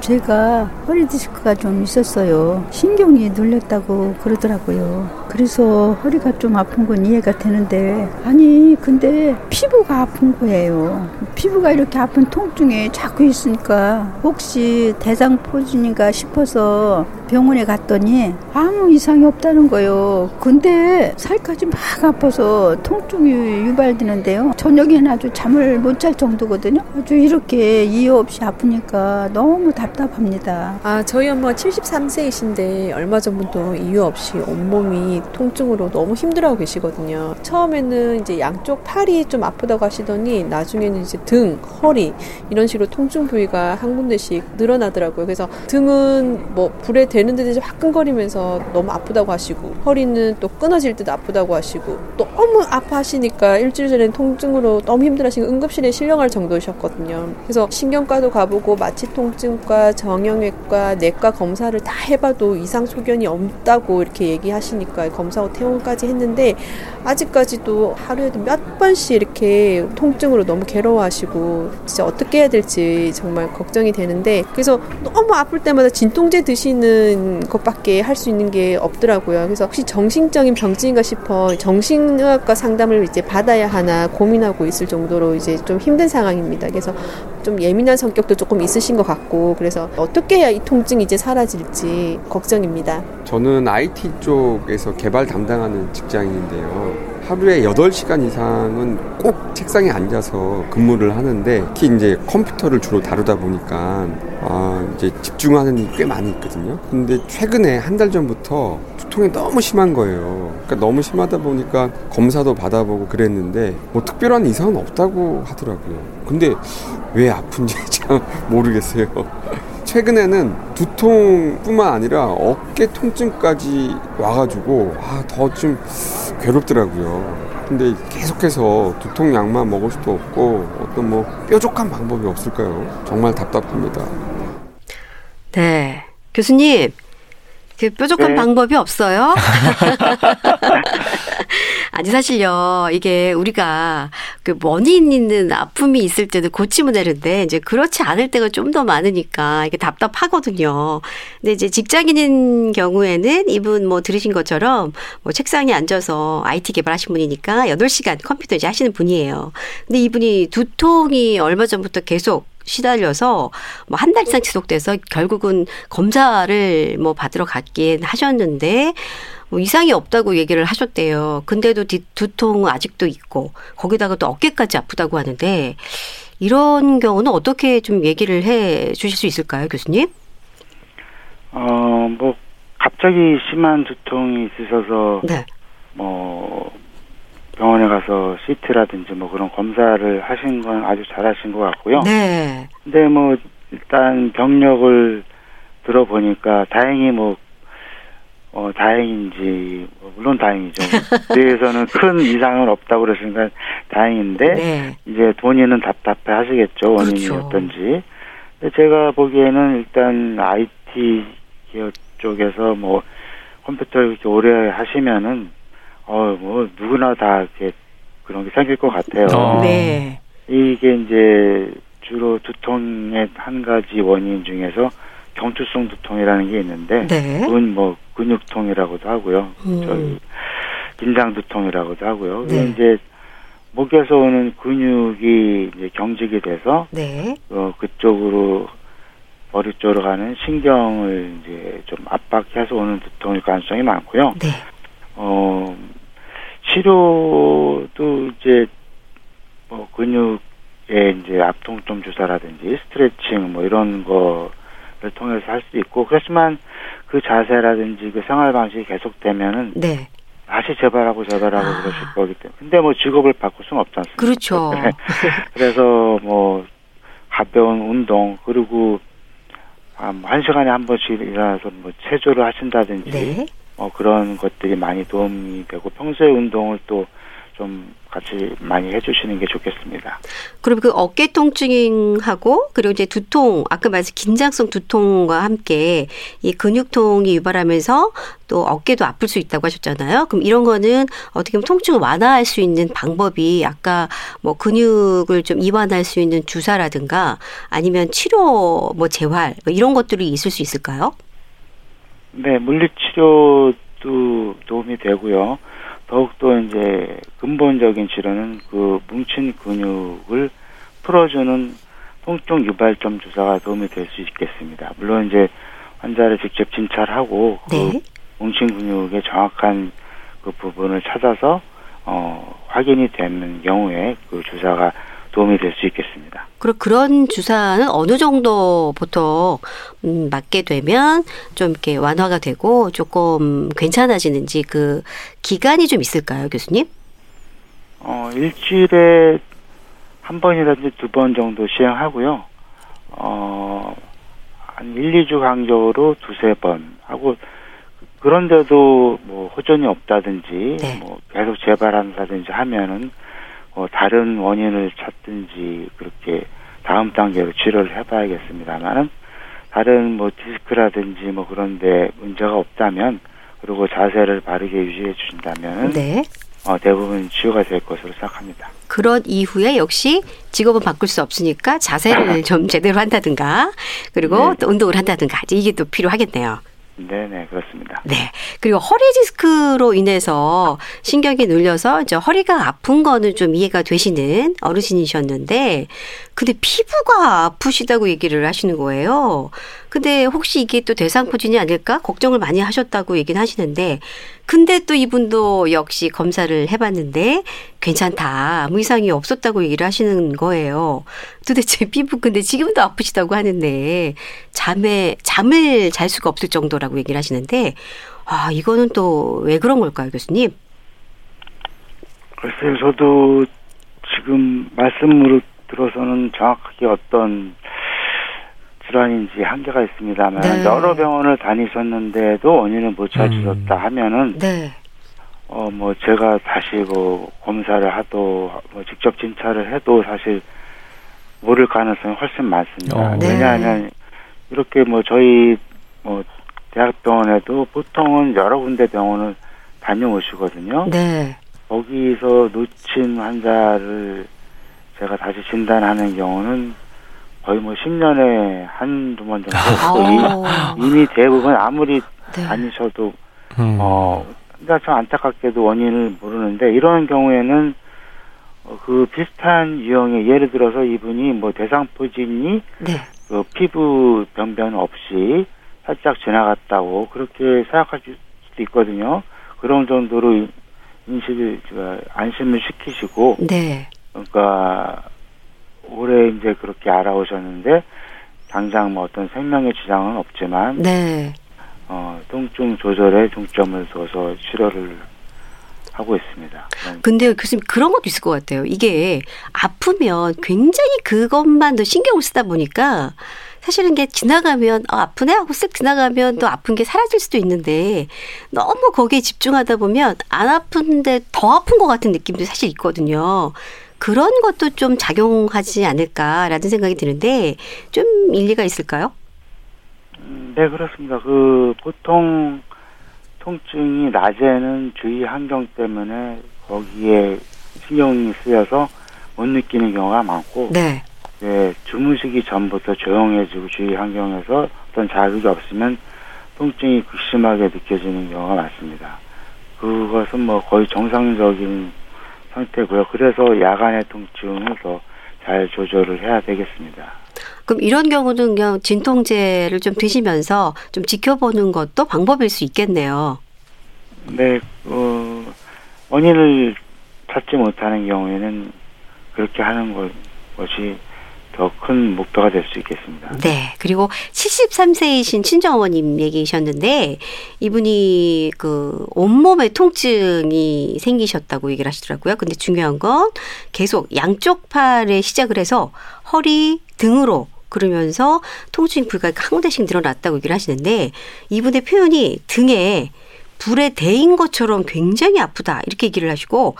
제가 허리 디스크가 좀 있었어요. 신경이 눌렸다고 그러더라고요. 그래서 허리가 좀 아픈 건 이해가 되는데, 아니, 근데 피부가 아픈 거예요. 피부가 이렇게 아픈 통증에 자꾸 있으니까, 혹시 대상포진인가 싶어서 병원에 갔더니 아무 이상이 없다는 거예요. 근데 살까지 막 아파서 통증이 유발되는데요. 저녁에는 아주 잠을 못 잘 정도거든요. 아주 이렇게 이유 없이 아프니까 너무 답답합니다. 아, 저희 엄마가 73세이신데 얼마 전부터 이유 없이 온몸이 통증으로 너무 힘들어하고 계시거든요. 처음에는 이제 양쪽 팔이 좀 아프다고 하시더니 나중에는 이제 등, 허리 이런 식으로 통증 부위가 한 군데씩 늘어나더라고요. 그래서 등은 뭐 불에 대는 듯이 화끈거리면서 너무 아프다고 하시고 허리는 또 끊어질 듯 아프다고 하시고 너무 아파하시니까 일주일 전에 통증으로 너무 힘들어하시고 응급실에 실려갈 정도셨거든요. 그래서 신경과도 가보고 마취 통증 과 정형외과 내과 검사를 다 해봐도 이상 소견이 없다고 이렇게 얘기하시니까 검사하고 퇴원까지 했는데 아직까지도 하루에 몇 번씩 이렇게 통증으로 너무 괴로워하시고 진짜 어떻게 해야 될지 정말 걱정이 되는데 그래서 너무 아플 때마다 진통제 드시는 것밖에 할 수 있는 게 없더라고요. 그래서 혹시 정신적인 병증인가 싶어 정신의학과 상담을 이제 받아야 하나 고민하고 있을 정도로 이제 좀 힘든 상황입니다. 그래서 좀 예민한 성격도 조금 있으신 것 같고 그래서 어떻게 해야 이 통증이 이제 사라질지 걱정입니다. 저는 IT 쪽에서 개발 담당하는 직장인인데요. 하루에 8시간 이상은 꼭 책상에 앉아서 근무를 하는데 특히 이제 컴퓨터를 주로 다루다 보니까 아, 이제 집중하는 일이 꽤 많이 있거든요. 근데 최근에 한 달 전부터 두통이 너무 심한 거예요. 그러니까 너무 심하다 보니까 검사도 받아보고 그랬는데 뭐 특별한 이상은 없다고 하더라고요. 근데 왜 아픈지 참 모르겠어요. 최근에는 두통뿐만 아니라 어깨 통증까지 와가지고 아, 더 좀 괴롭더라고요. 근데 계속해서 두통 약만 먹을 수도 없고 어떤 뭐 뾰족한 방법이 없을까요? 정말 답답합니다. 네. 교수님, 그 뾰족한 네. 방법이 없어요? 아니 사실요 이게 우리가 그 원인 있는 아픔이 있을 때는 고치면 되는데 이제 그렇지 않을 때가 좀 더 많으니까 이게 답답하거든요. 근데 이제 직장인인 경우에는 이분 뭐 들으신 것처럼 뭐 책상에 앉아서 IT 개발하신 분이니까 8시간 컴퓨터 이제 하시는 분이에요. 근데 이분이 두통이 얼마 전부터 계속 시달려서 뭐 한 달 이상 지속돼서 결국은 검사를 뭐 받으러 갔긴 하셨는데 뭐 이상이 없다고 얘기를 하셨대요. 근데도 뒤- 두통은 아직도 있고 거기다가 또 어깨까지 아프다고 하는데 이런 경우는 어떻게 좀 얘기를 해 주실 수 있을까요, 교수님? 어, 뭐, 갑자기 심한 두통이 있으셔서, 네. 뭐, 병원에 가서 CT라든지 뭐 그런 검사를 하신 건 아주 잘하신 것 같고요. 네. 근데 뭐, 일단 병력을 들어보니까 다행히 뭐, 어, 다행인지, 뭐 물론 다행이죠. 뇌에서는 큰 이상은 없다고 그러시니까 다행인데, 네. 이제 본인은 답답해 하시겠죠. 원인이 그렇죠. 어떤지. 근데 제가 보기에는 일단 IT 기업 쪽에서 뭐 컴퓨터를 이렇게 오래 하시면은 어 뭐 누구나 다 이렇게 그런 게 생길 것 같아요. 어. 네. 이게 이제 주로 두통의 한 가지 원인 중에서 경투성 두통이라는 게 있는데 네. 그건 뭐 근육통이라고도 하고요. 음. 저희 긴장 두통이라고도 하고요. 네. 이제 목에서 오는 근육이 이제 경직이 돼서 네. 어, 그쪽으로 머리 쪽으로 가는 신경을 이제 좀 압박해서 오는 두통일 가능성이 많고요. 네. 어, 치료도 이제 뭐 근육에 이제 압통점 주사라든지 스트레칭 뭐 이런 거를 통해서 할 수 있고 그렇지만 그 자세라든지 그 생활 방식이 계속되면은 네. 다시 재발하고 재발하고 아. 그러실 거기 때문에 근데 뭐 직업을 바꿀 수는 없지 않습니까? 그렇죠. 네. 그래서 뭐 가벼운 운동 그리고 한, 한 시간에 한 번씩 일어나서 뭐 체조를 하신다든지 네. 어, 그런 것들이 많이 도움이 되고 평소에 운동을 또 좀 같이 많이 해주시는 게 좋겠습니다. 그럼 그 어깨 통증하고 그리고 이제 두통 아까 말씀 긴장성 두통과 함께 이 근육통이 유발하면서 또 어깨도 아플 수 있다고 하셨잖아요. 그럼 이런 거는 어떻게 보면 통증을 완화할 수 있는 방법이 아까 뭐 근육을 좀 이완할 수 있는 주사라든가 아니면 치료 뭐 재활 뭐 이런 것들이 있을 수 있을까요? 네, 물리치료도 도움이 되고요. 더욱더 이제 근본적인 치료는 그 뭉친 근육을 풀어주는 통증 유발점 주사가 도움이 될 수 있겠습니다. 물론 이제 환자를 직접 진찰하고 네. 그 뭉친 근육의 정확한 그 부분을 찾아서 어, 확인이 되는 경우에 그 주사가 도움이 될 수 있겠습니다. 그럼 그런 주사는 어느 정도 보통 음, 맞게 되면 좀 이렇게 완화가 되고 조금 괜찮아지는지 그 기간이 좀 있을까요, 교수님? 어, 일주일에 한 번이라든지 두 번 정도 시행하고요. 어, 한 1, 2주 간격으로 두세 번 하고 그런데도 뭐 호전이 없다든지 네. 뭐 계속 재발한다든지 하면은 어, 다른 원인을 찾든지 그렇게 다음 단계로 치료를 해봐야겠습니다만은 다른 뭐 디스크라든지 뭐 그런데 문제가 없다면 그리고 자세를 바르게 유지해 주신다면은 네. 어, 대부분 치유가 될 것으로 생각합니다. 그런 이후에 역시 직업은 바꿀 수 없으니까 자세를 좀 제대로 한다든가 그리고 네. 또 운동을 한다든가 이게 또 필요하겠네요. 네네 그렇습니다. 네. 그리고 허리 디스크로 인해서 신경이 눌려서 이제 허리가 아픈 거는 좀 이해가 되시는 어르신이셨는데, 근데 피부가 아프시다고 얘기를 하시는 거예요. 근데 혹시 이게 또 대상포진이 아닐까? 걱정을 많이 하셨다고 얘기는 하시는데, 근데 또 이분도 역시 검사를 해봤는데, 괜찮다. 아무 이상이 없었다고 얘기를 하시는 거예요. 도대체 피부, 근데 지금도 아프시다고 하는데, 잠에, 잠을 잘 수가 없을 정도라고 얘기를 하시는데, 아, 이거는 또 왜 그런 걸까요, 교수님? 글쎄요, 저도 지금 말씀으로 들어서는 정확하게 어떤 질환인지 한계가 있습니다만 네. 여러 병원을 다니셨는데도 원인을 못 찾으셨다 하면은 네. 어 뭐 제가 다시 뭐 검사를 하도 뭐 직접 진찰을 해도 사실 모를 가능성이 훨씬 많습니다. 어. 네. 왜냐하면 이렇게 뭐 저희 뭐 대학병원에도 보통은 여러 군데 병원을 다녀오시거든요. 네. 거기서 놓친 환자를 제가 다시 진단하는 경우는 거의 뭐 10년에 한두 번 정도 또 아. 이- 이미 대부분 아무리 네. 다니셔도 음. 어 근데 참 안타깝게도 원인을 모르는데 이런 경우에는 어, 그 비슷한 유형의 예를 들어서 이분이 뭐 대상포진이 네. 그 피부 변변 없이 살짝 지나갔다고 그렇게 생각할 수도 있거든요. 그런 정도로 인- 인식을 제가 안심을 시키시고 네. 그러니까 올해 이제 그렇게 알아오셨는데 당장 뭐 어떤 생명의 지장은 없지만 네. 어, 통증 조절에 중점을 둬서 치료를 하고 있습니다. 근데 교수님 그런 것도 있을 것 같아요. 이게 아프면 굉장히 그것만 더 신경을 쓰다 보니까 사실은 이게 지나가면 아, 아프네 하고 쓱 지나가면 또 아픈 게 사라질 수도 있는데 너무 거기에 집중하다 보면 안 아픈데 더 아픈 것 같은 느낌도 사실 있거든요. 그런 것도 좀 작용하지 않을까라는 생각이 드는데 좀 일리가 있을까요? 음, 네 그렇습니다. 그 보통 통증이 낮에는 주위 환경 때문에 거기에 신경이 쓰여서 못 느끼는 경우가 많고 네. 네, 주무시기 전부터 조용해지고 주위 환경에서 어떤 자극이 없으면 통증이 극심하게 느껴지는 경우가 많습니다. 그것은 뭐 거의 정상적인 상태고요. 그래서 야간의 통증을 더 잘 조절을 해야 되겠습니다. 그럼 이런 경우는 그냥 진통제를 좀 드시면서 좀 지켜보는 것도 방법일 수 있겠네요. 네, 어, 원인을 찾지 못하는 경우에는 그렇게 하는 것, 것이 더 큰 목표가 될 수 있겠습니다. 네. 그리고 73세이신 친정어머님 얘기하셨는데 이분이 그 온몸에 통증이 생기셨다고 얘기를 하시더라고요. 근데 중요한 건 계속 양쪽 팔에 시작을 해서 허리, 등으로 그러면서 통증 부위가 한 군데씩 늘어났다고 얘기를 하시는데 이분의 표현이 등에 불에 대인 것처럼 굉장히 아프다 이렇게 얘기를 하시고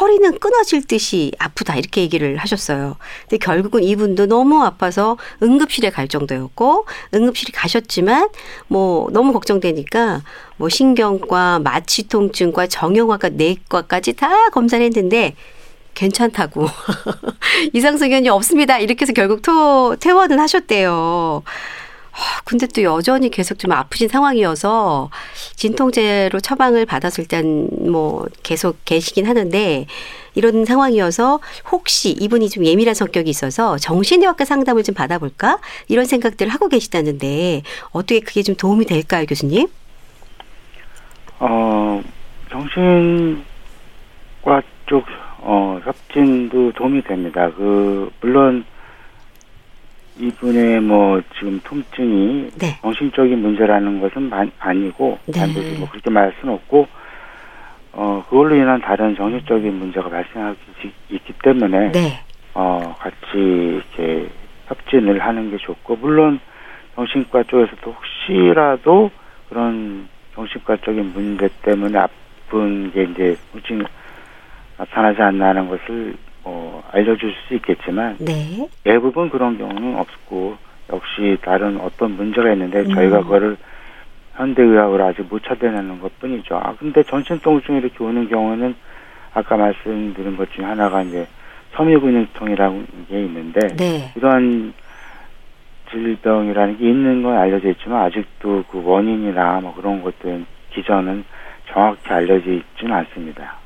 허리는 끊어질 듯이 아프다 이렇게 얘기를 하셨어요. 근데 결국은 이분도 너무 아파서 응급실에 갈 정도였고 응급실에 가셨지만 뭐 너무 걱정되니까 뭐 신경과 마취통증과 정형외과 내과까지 다 검사를 했는데 괜찮다고 이상 소견이 없습니다. 이렇게 해서 결국 토, 퇴원을 하셨대요. 아, 근데 또 여전히 계속 좀 아프신 상황이어서 진통제로 처방을 받았을 땐 뭐 계속 계시긴 하는데 이런 상황이어서 혹시 이분이 좀 예민한 성격이 있어서 정신의학과 상담을 좀 받아볼까 이런 생각들을 하고 계시다는데 어떻게 그게 좀 도움이 될까요, 교수님? 어, 정신과 쪽, 어, 협진도 도움이 됩니다. 그, 물론, 이분의 뭐, 지금 통증이 네. 정신적인 문제라는 것은 마- 아니고, 네. 반드시 뭐 그렇게 말할 수는 없고, 어, 그걸로 인한 다른 정신적인 문제가 발생하기 있기 때문에, 네. 어, 같이 이렇게 협진을 하는 게 좋고, 물론 정신과 쪽에서도 혹시라도 그런 정신과적인 문제 때문에 아픈 게 이제 혹시 나타나지 않나는 것을 어, 알려줄 수 있겠지만, 네. 대부분 그런 경우는 없고, 역시 다른 어떤 문제가 있는데 음. 저희가 그거를 현대의학으로 아직 못 찾아내는 것 뿐이죠. 아, 근데 전신통증이 이렇게 오는 경우는 아까 말씀드린 것 중에 하나가 이제 섬유근육통이라는 게 있는데, 네. 이런 질병이라는 게 있는 건 알려져 있지만 아직도 그 원인이나 뭐 그런 것들은 기전은 정확히 알려져 있지는 않습니다.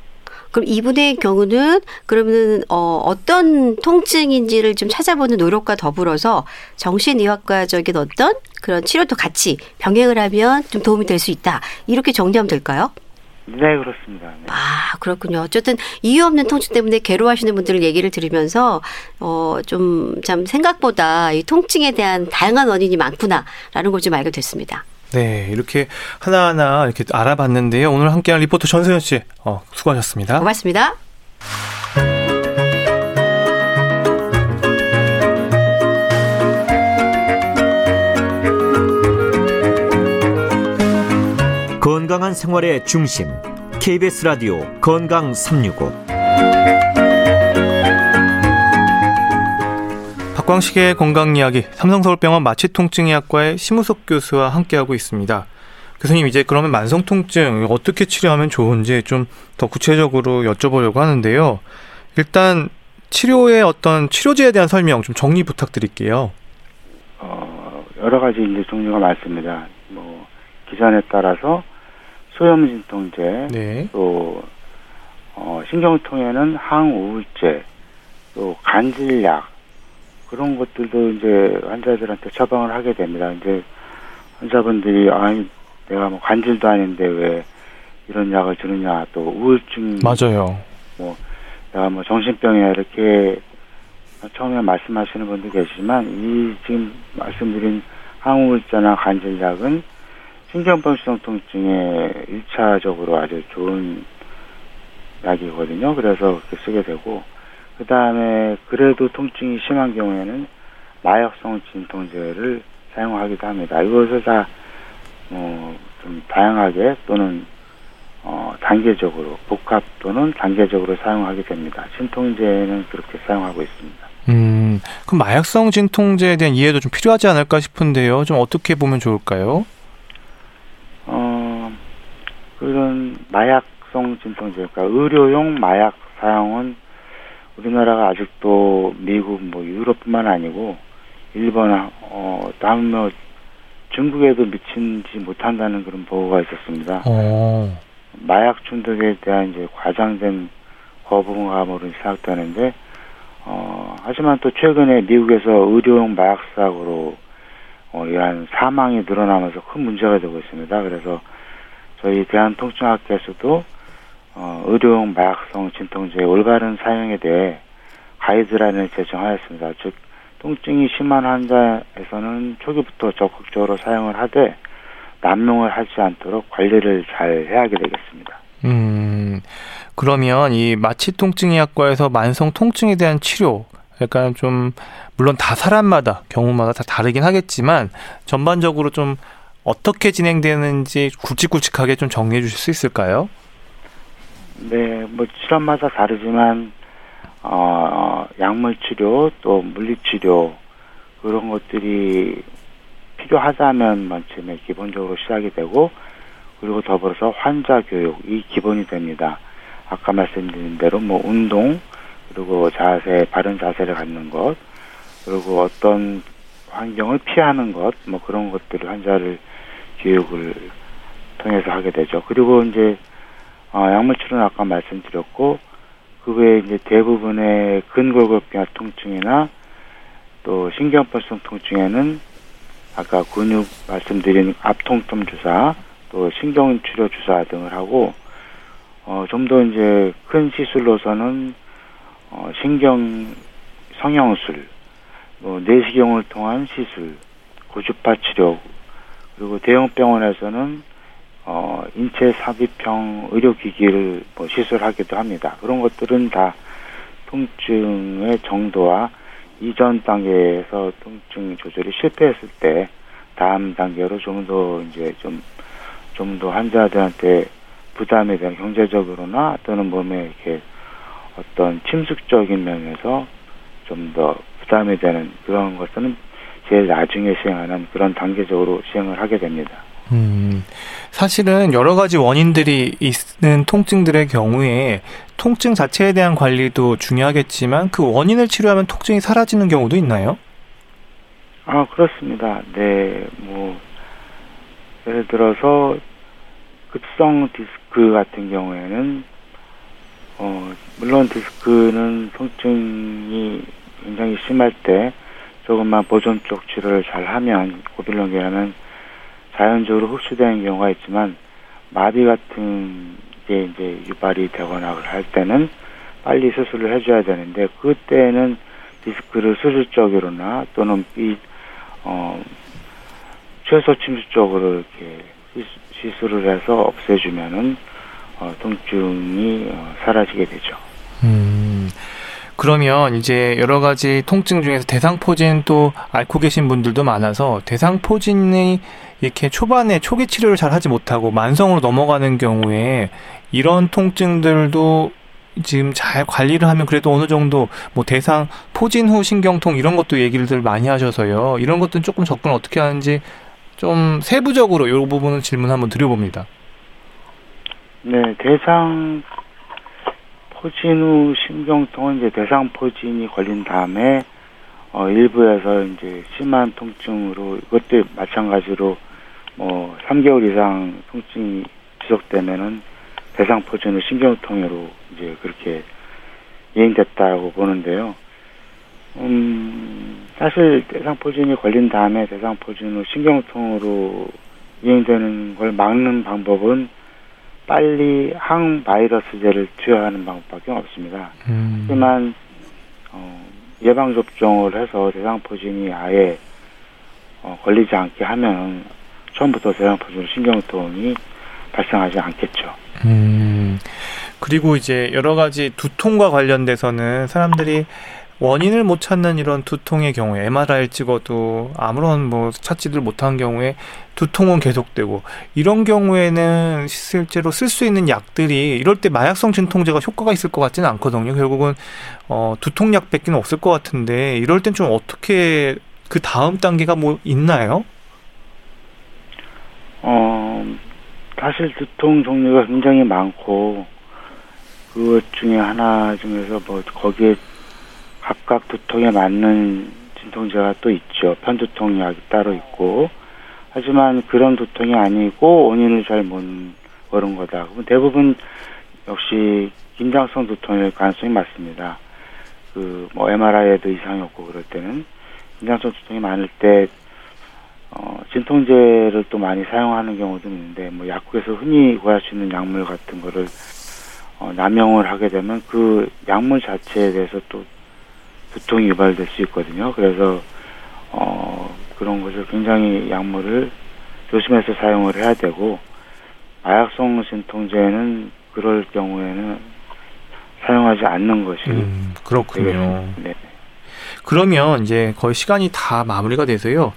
그럼 이분의 경우는 그러면은 어, 어떤 통증인지를 좀 찾아보는 노력과 더불어서 정신의학과적인 어떤 그런 치료도 같이 병행을 하면 좀 도움이 될 수 있다. 이렇게 정리하면 될까요? 네, 그렇습니다. 네. 아, 그렇군요. 어쨌든 이유 없는 통증 때문에 괴로워하시는 분들 얘기를 들으면서 어, 좀 참 생각보다 이 통증에 대한 다양한 원인이 많구나라는 걸 좀 알게 됐습니다. 네, 이렇게 하나하나 이렇게 알아봤는데요. 오늘 함께한 리포터 전세현 씨, 어, 수고하셨습니다. 고맙습니다. 건강한 생활의 중심 KBS 라디오 건강 365 박광식의 건강 이야기 삼성서울병원 마취통증의학과의 심우석 교수와 함께하고 있습니다. 교수님 이제 그러면 만성 통증 어떻게 치료하면 좋은지 좀 더 구체적으로 여쭤보려고 하는데요. 일단 치료의 어떤 치료제에 대한 설명 좀 정리 부탁드릴게요. 어, 여러 가지 이제 종류가 많습니다. 뭐 기전에 따라서 소염 진통제, 네. 또 어, 신경통에는 항우울제, 또 간질약 그런 것들도 이제 환자들한테 처방을 하게 됩니다. 이제 환자분들이 아 내가 뭐 간질도 아닌데 왜 이런 약을 주느냐 또 우울증 맞아요. 내가 뭐 정신병이야 이렇게 처음에 말씀하시는 분도 계시지만 이 지금 말씀드린 항우울제나 간질약은 신경병성 통증에 일차적으로 아주 좋은 약이거든요. 그래서 그렇게 쓰게 되고 그 다음에 그래도 통증이 심한 경우에는 마약성 진통제를 사용하기도 합니다. 이것을 다 뭐 좀 다양하게 또는 어, 단계적으로 복합 또는 단계적으로 사용하게 됩니다. 진통제는 그렇게 사용하고 있습니다. 음, 그럼 마약성 진통제에 대한 이해도 좀 필요하지 않을까 싶은데요. 좀 어떻게 보면 좋을까요? 어, 그런 마약성 진통제, 그러니까 의료용 마약 사용은 우리나라가 아직도 미국, 뭐 유럽뿐만 아니고 일본, 어, 다음 뭐 중국에도 미치지 못한다는 그런 보고가 있었습니다. 어, 마약 중독에 대한 이제 과장된 거부감으로 시작되는데, 어, 하지만 또 최근에 미국에서 의료용 마약 사고로 어, 이러한 사망이 늘어나면서 큰 문제가 되고 있습니다. 그래서 저희 대한통증학회에서도 어, 의료용 마약성 진통제의 올바른 사용에 대해 가이드라인을 제정하였습니다. 즉 통증이 심한 환자에서는 초기부터 적극적으로 사용을 하되 남용을 하지 않도록 관리를 잘 해야 되겠습니다. 음, 그러면 이 마취통증의학과에서 만성 통증에 대한 치료, 약간 좀 물론 다 사람마다 경우마다 다 다르긴 하겠지만 전반적으로 좀 어떻게 진행되는지 굵직굵직하게 좀 정리해 주실 수 있을까요? 네, 뭐 질환마다 다르지만 어, 약물 치료 또 물리 치료 그런 것들이 필요하다면 맨 처음에 기본적으로 시작이 되고 그리고 더불어서 환자 교육이 기본이 됩니다. 아까 말씀드린 대로 뭐 운동 그리고 자세 바른 자세를 갖는 것 그리고 어떤 환경을 피하는 것, 뭐 그런 것들을 환자를 교육을 통해서 하게 되죠. 그리고 이제 어, 약물 치료는 아까 말씀드렸고 그 외에 이제 대부분의 근골격계화 통증이나 또 신경펄성 통증에는 아까 근육 말씀드린 압통점 주사 또 신경치료 주사 등을 하고 어, 좀 더 이제 큰 시술로서는 어, 신경 성형술, 뭐 내시경을 통한 시술, 고주파 치료 그리고 대형 병원에서는 어, 인체 삽입형 의료기기를 뭐 시술하기도 합니다. 그런 것들은 다 통증의 정도와 이전 단계에서 통증 조절이 실패했을 때 다음 단계로 좀 더 이제 좀 좀 더 환자들한테 부담에 대한 경제적으로나 또는 몸에 이렇게 어떤 침습적인 면에서 좀 더 부담이 되는 그런 것은 제일 나중에 시행하는 그런 단계적으로 시행을 하게 됩니다. 음, 사실은 여러 가지 원인들이 있는 통증들의 경우에 통증 자체에 대한 관리도 중요하겠지만 그 원인을 치료하면 통증이 사라지는 경우도 있나요? 아, 그렇습니다. 네, 뭐, 예를 들어서 급성 디스크 같은 경우에는, 어, 물론 디스크는 통증이 굉장히 심할 때 조금만 보존 쪽 치료를 잘 하면 고빌론계라는 자연적으로 흡수되는 경우가 있지만 마비 같은 게 이제 유발이 되거나 할 때는 빨리 수술을 해줘야 되는데 그때는 디스크를 수술적으로나 또는 이, 어, 최소 침수적으로 이렇게 시술을 해서 없애주면은 어, 통증이 어, 사라지게 되죠. 음. 그러면 이제 여러 가지 통증 중에서 대상포진 또 앓고 계신 분들도 많아서 대상포진이 이렇게 초반에 초기 치료를 잘 하지 못하고 만성으로 넘어가는 경우에 이런 통증들도 지금 잘 관리를 하면 그래도 어느 정도 뭐 대상 포진 후 신경통 이런 것도 얘기를 많이 하셔서요. 이런 것들은 조금 접근 어떻게 하는지 좀 세부적으로 이 부분은 질문 한번 드려봅니다. 네, 대상 포진 후 신경통은 이제 대상 포진이 걸린 다음에 어 일부에서 이제 심한 통증으로 이것도 마찬가지로 뭐 3개월 이상 통증이 지속되면은 대상 포진 후 신경통으로 이제 그렇게 유행됐다고 보는데요. 음, 사실 대상 포진이 걸린 다음에 대상 포진 후 신경통으로 유행되는 걸 막는 방법은 빨리 항바이러스제를 투여하는 방법밖에 없습니다. 음. 하지만 어, 예방 접종을 해서 대상 포진이 아예 어, 걸리지 않게 하면 처음부터 대상포진 신경통이 발생하지 않겠죠. 음. 그리고 이제 여러 가지 두통과 관련돼서는 사람들이 원인을 못 찾는 이런 두통의 경우에 MRI를 찍어도 아무런 뭐 찾지를 못한 경우에 두통은 계속되고 이런 경우에는 실제로 쓸 수 있는 약들이 이럴 때 마약성 진통제가 효과가 있을 것 같지는 않거든요. 결국은 어 두통약밖에 없을 것 같은데 이럴 땐 좀 어떻게 그 다음 단계가 뭐 있나요? 어 사실 두통 종류가 굉장히 많고 그것 중에 하나 중에서 뭐 거기에 각각 두통에 맞는 진통제가 또 있죠. 편두통 약이 따로 있고. 하지만 그런 두통이 아니고 원인을 잘못 모른 거다. 그럼 대부분 역시 긴장성 두통일 가능성이 많습니다. 그 뭐 MRI에도 이상이 없고 그럴 때는 긴장성 두통이 많을 때 어, 진통제를 또 많이 사용하는 경우도 있는데 뭐 약국에서 흔히 구할 수 있는 약물 같은 거를 어, 남용을 하게 되면 그 약물 자체에 대해서 또 두통이 유발될 수 있거든요. 그래서 어 그런 것을 굉장히 약물을 조심해서 사용을 해야 되고 마약성 진통제는 그럴 경우에는 사용하지 않는 것이 음, 그렇군요. 네. 그러면 이제 거의 시간이 다 마무리가 돼서요.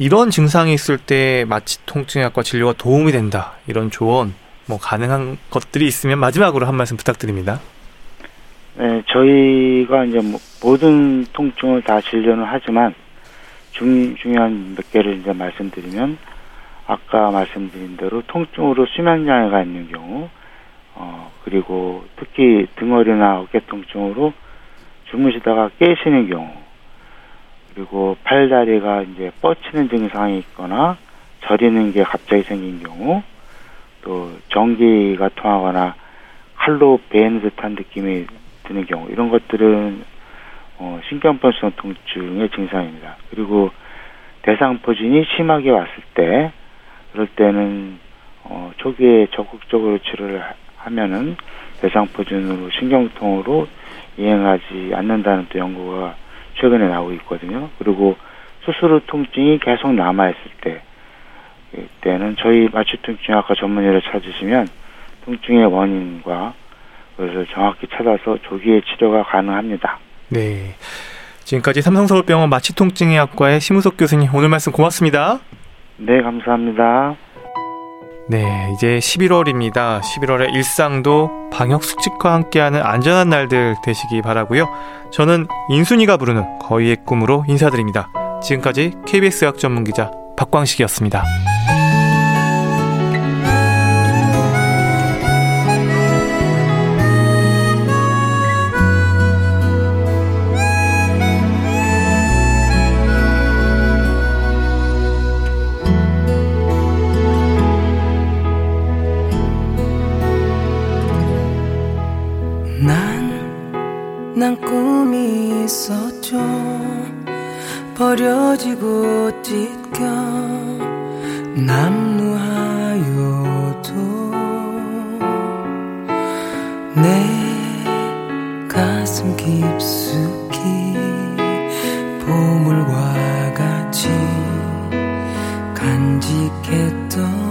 이런 증상이 있을 때 마취 통증약과 진료가 도움이 된다. 이런 조언 뭐 가능한 것들이 있으면 마지막으로 한 말씀 부탁드립니다. 네, 저희가 이제 뭐 모든 통증을 다 진료는 하지만 중, 중요한 몇 개를 이제 말씀드리면 아까 말씀드린 대로 통증으로 수면 장애가 있는 경우 어 그리고 특히 등허리나 어깨 통증으로 주무시다가 깨시는 경우 그리고 팔다리가 이제 뻗치는 증상이 있거나 저리는 게 갑자기 생긴 경우 또 전기가 통하거나 칼로 베는 듯한 느낌이 드는 경우 이런 것들은 어, 신경변성 통증의 증상입니다. 그리고 대상포진이 심하게 왔을 때 그럴 때는 어, 초기에 적극적으로 치료를 하면은 대상포진으로 신경통으로 이행하지 않는다는 또 연구가 최근에 나오고 있거든요. 그리고 수술 후 통증이 계속 남아있을 때, 때는 저희 마취통증학과 전문의를 찾으시면 통증의 원인과 그것을 정확히 찾아서 조기에 치료가 가능합니다. 네. 지금까지 삼성서울병원 마취통증의학과의 심우석 교수님 오늘 말씀 고맙습니다. 네, 감사합니다. 네, 이제 11월입니다. 11월에 일상도 방역 수칙과 함께하는 안전한 날들 되시기 바라고요. 저는 인순이가 부르는 거의의 꿈으로 인사드립니다. 지금까지 KBS 약 전문 기자 박광식이었습니다. 난 꿈이 있었죠. 버려지고 찢겨 남루하여도 내 가슴 깊숙이 보물과 같이 간직했던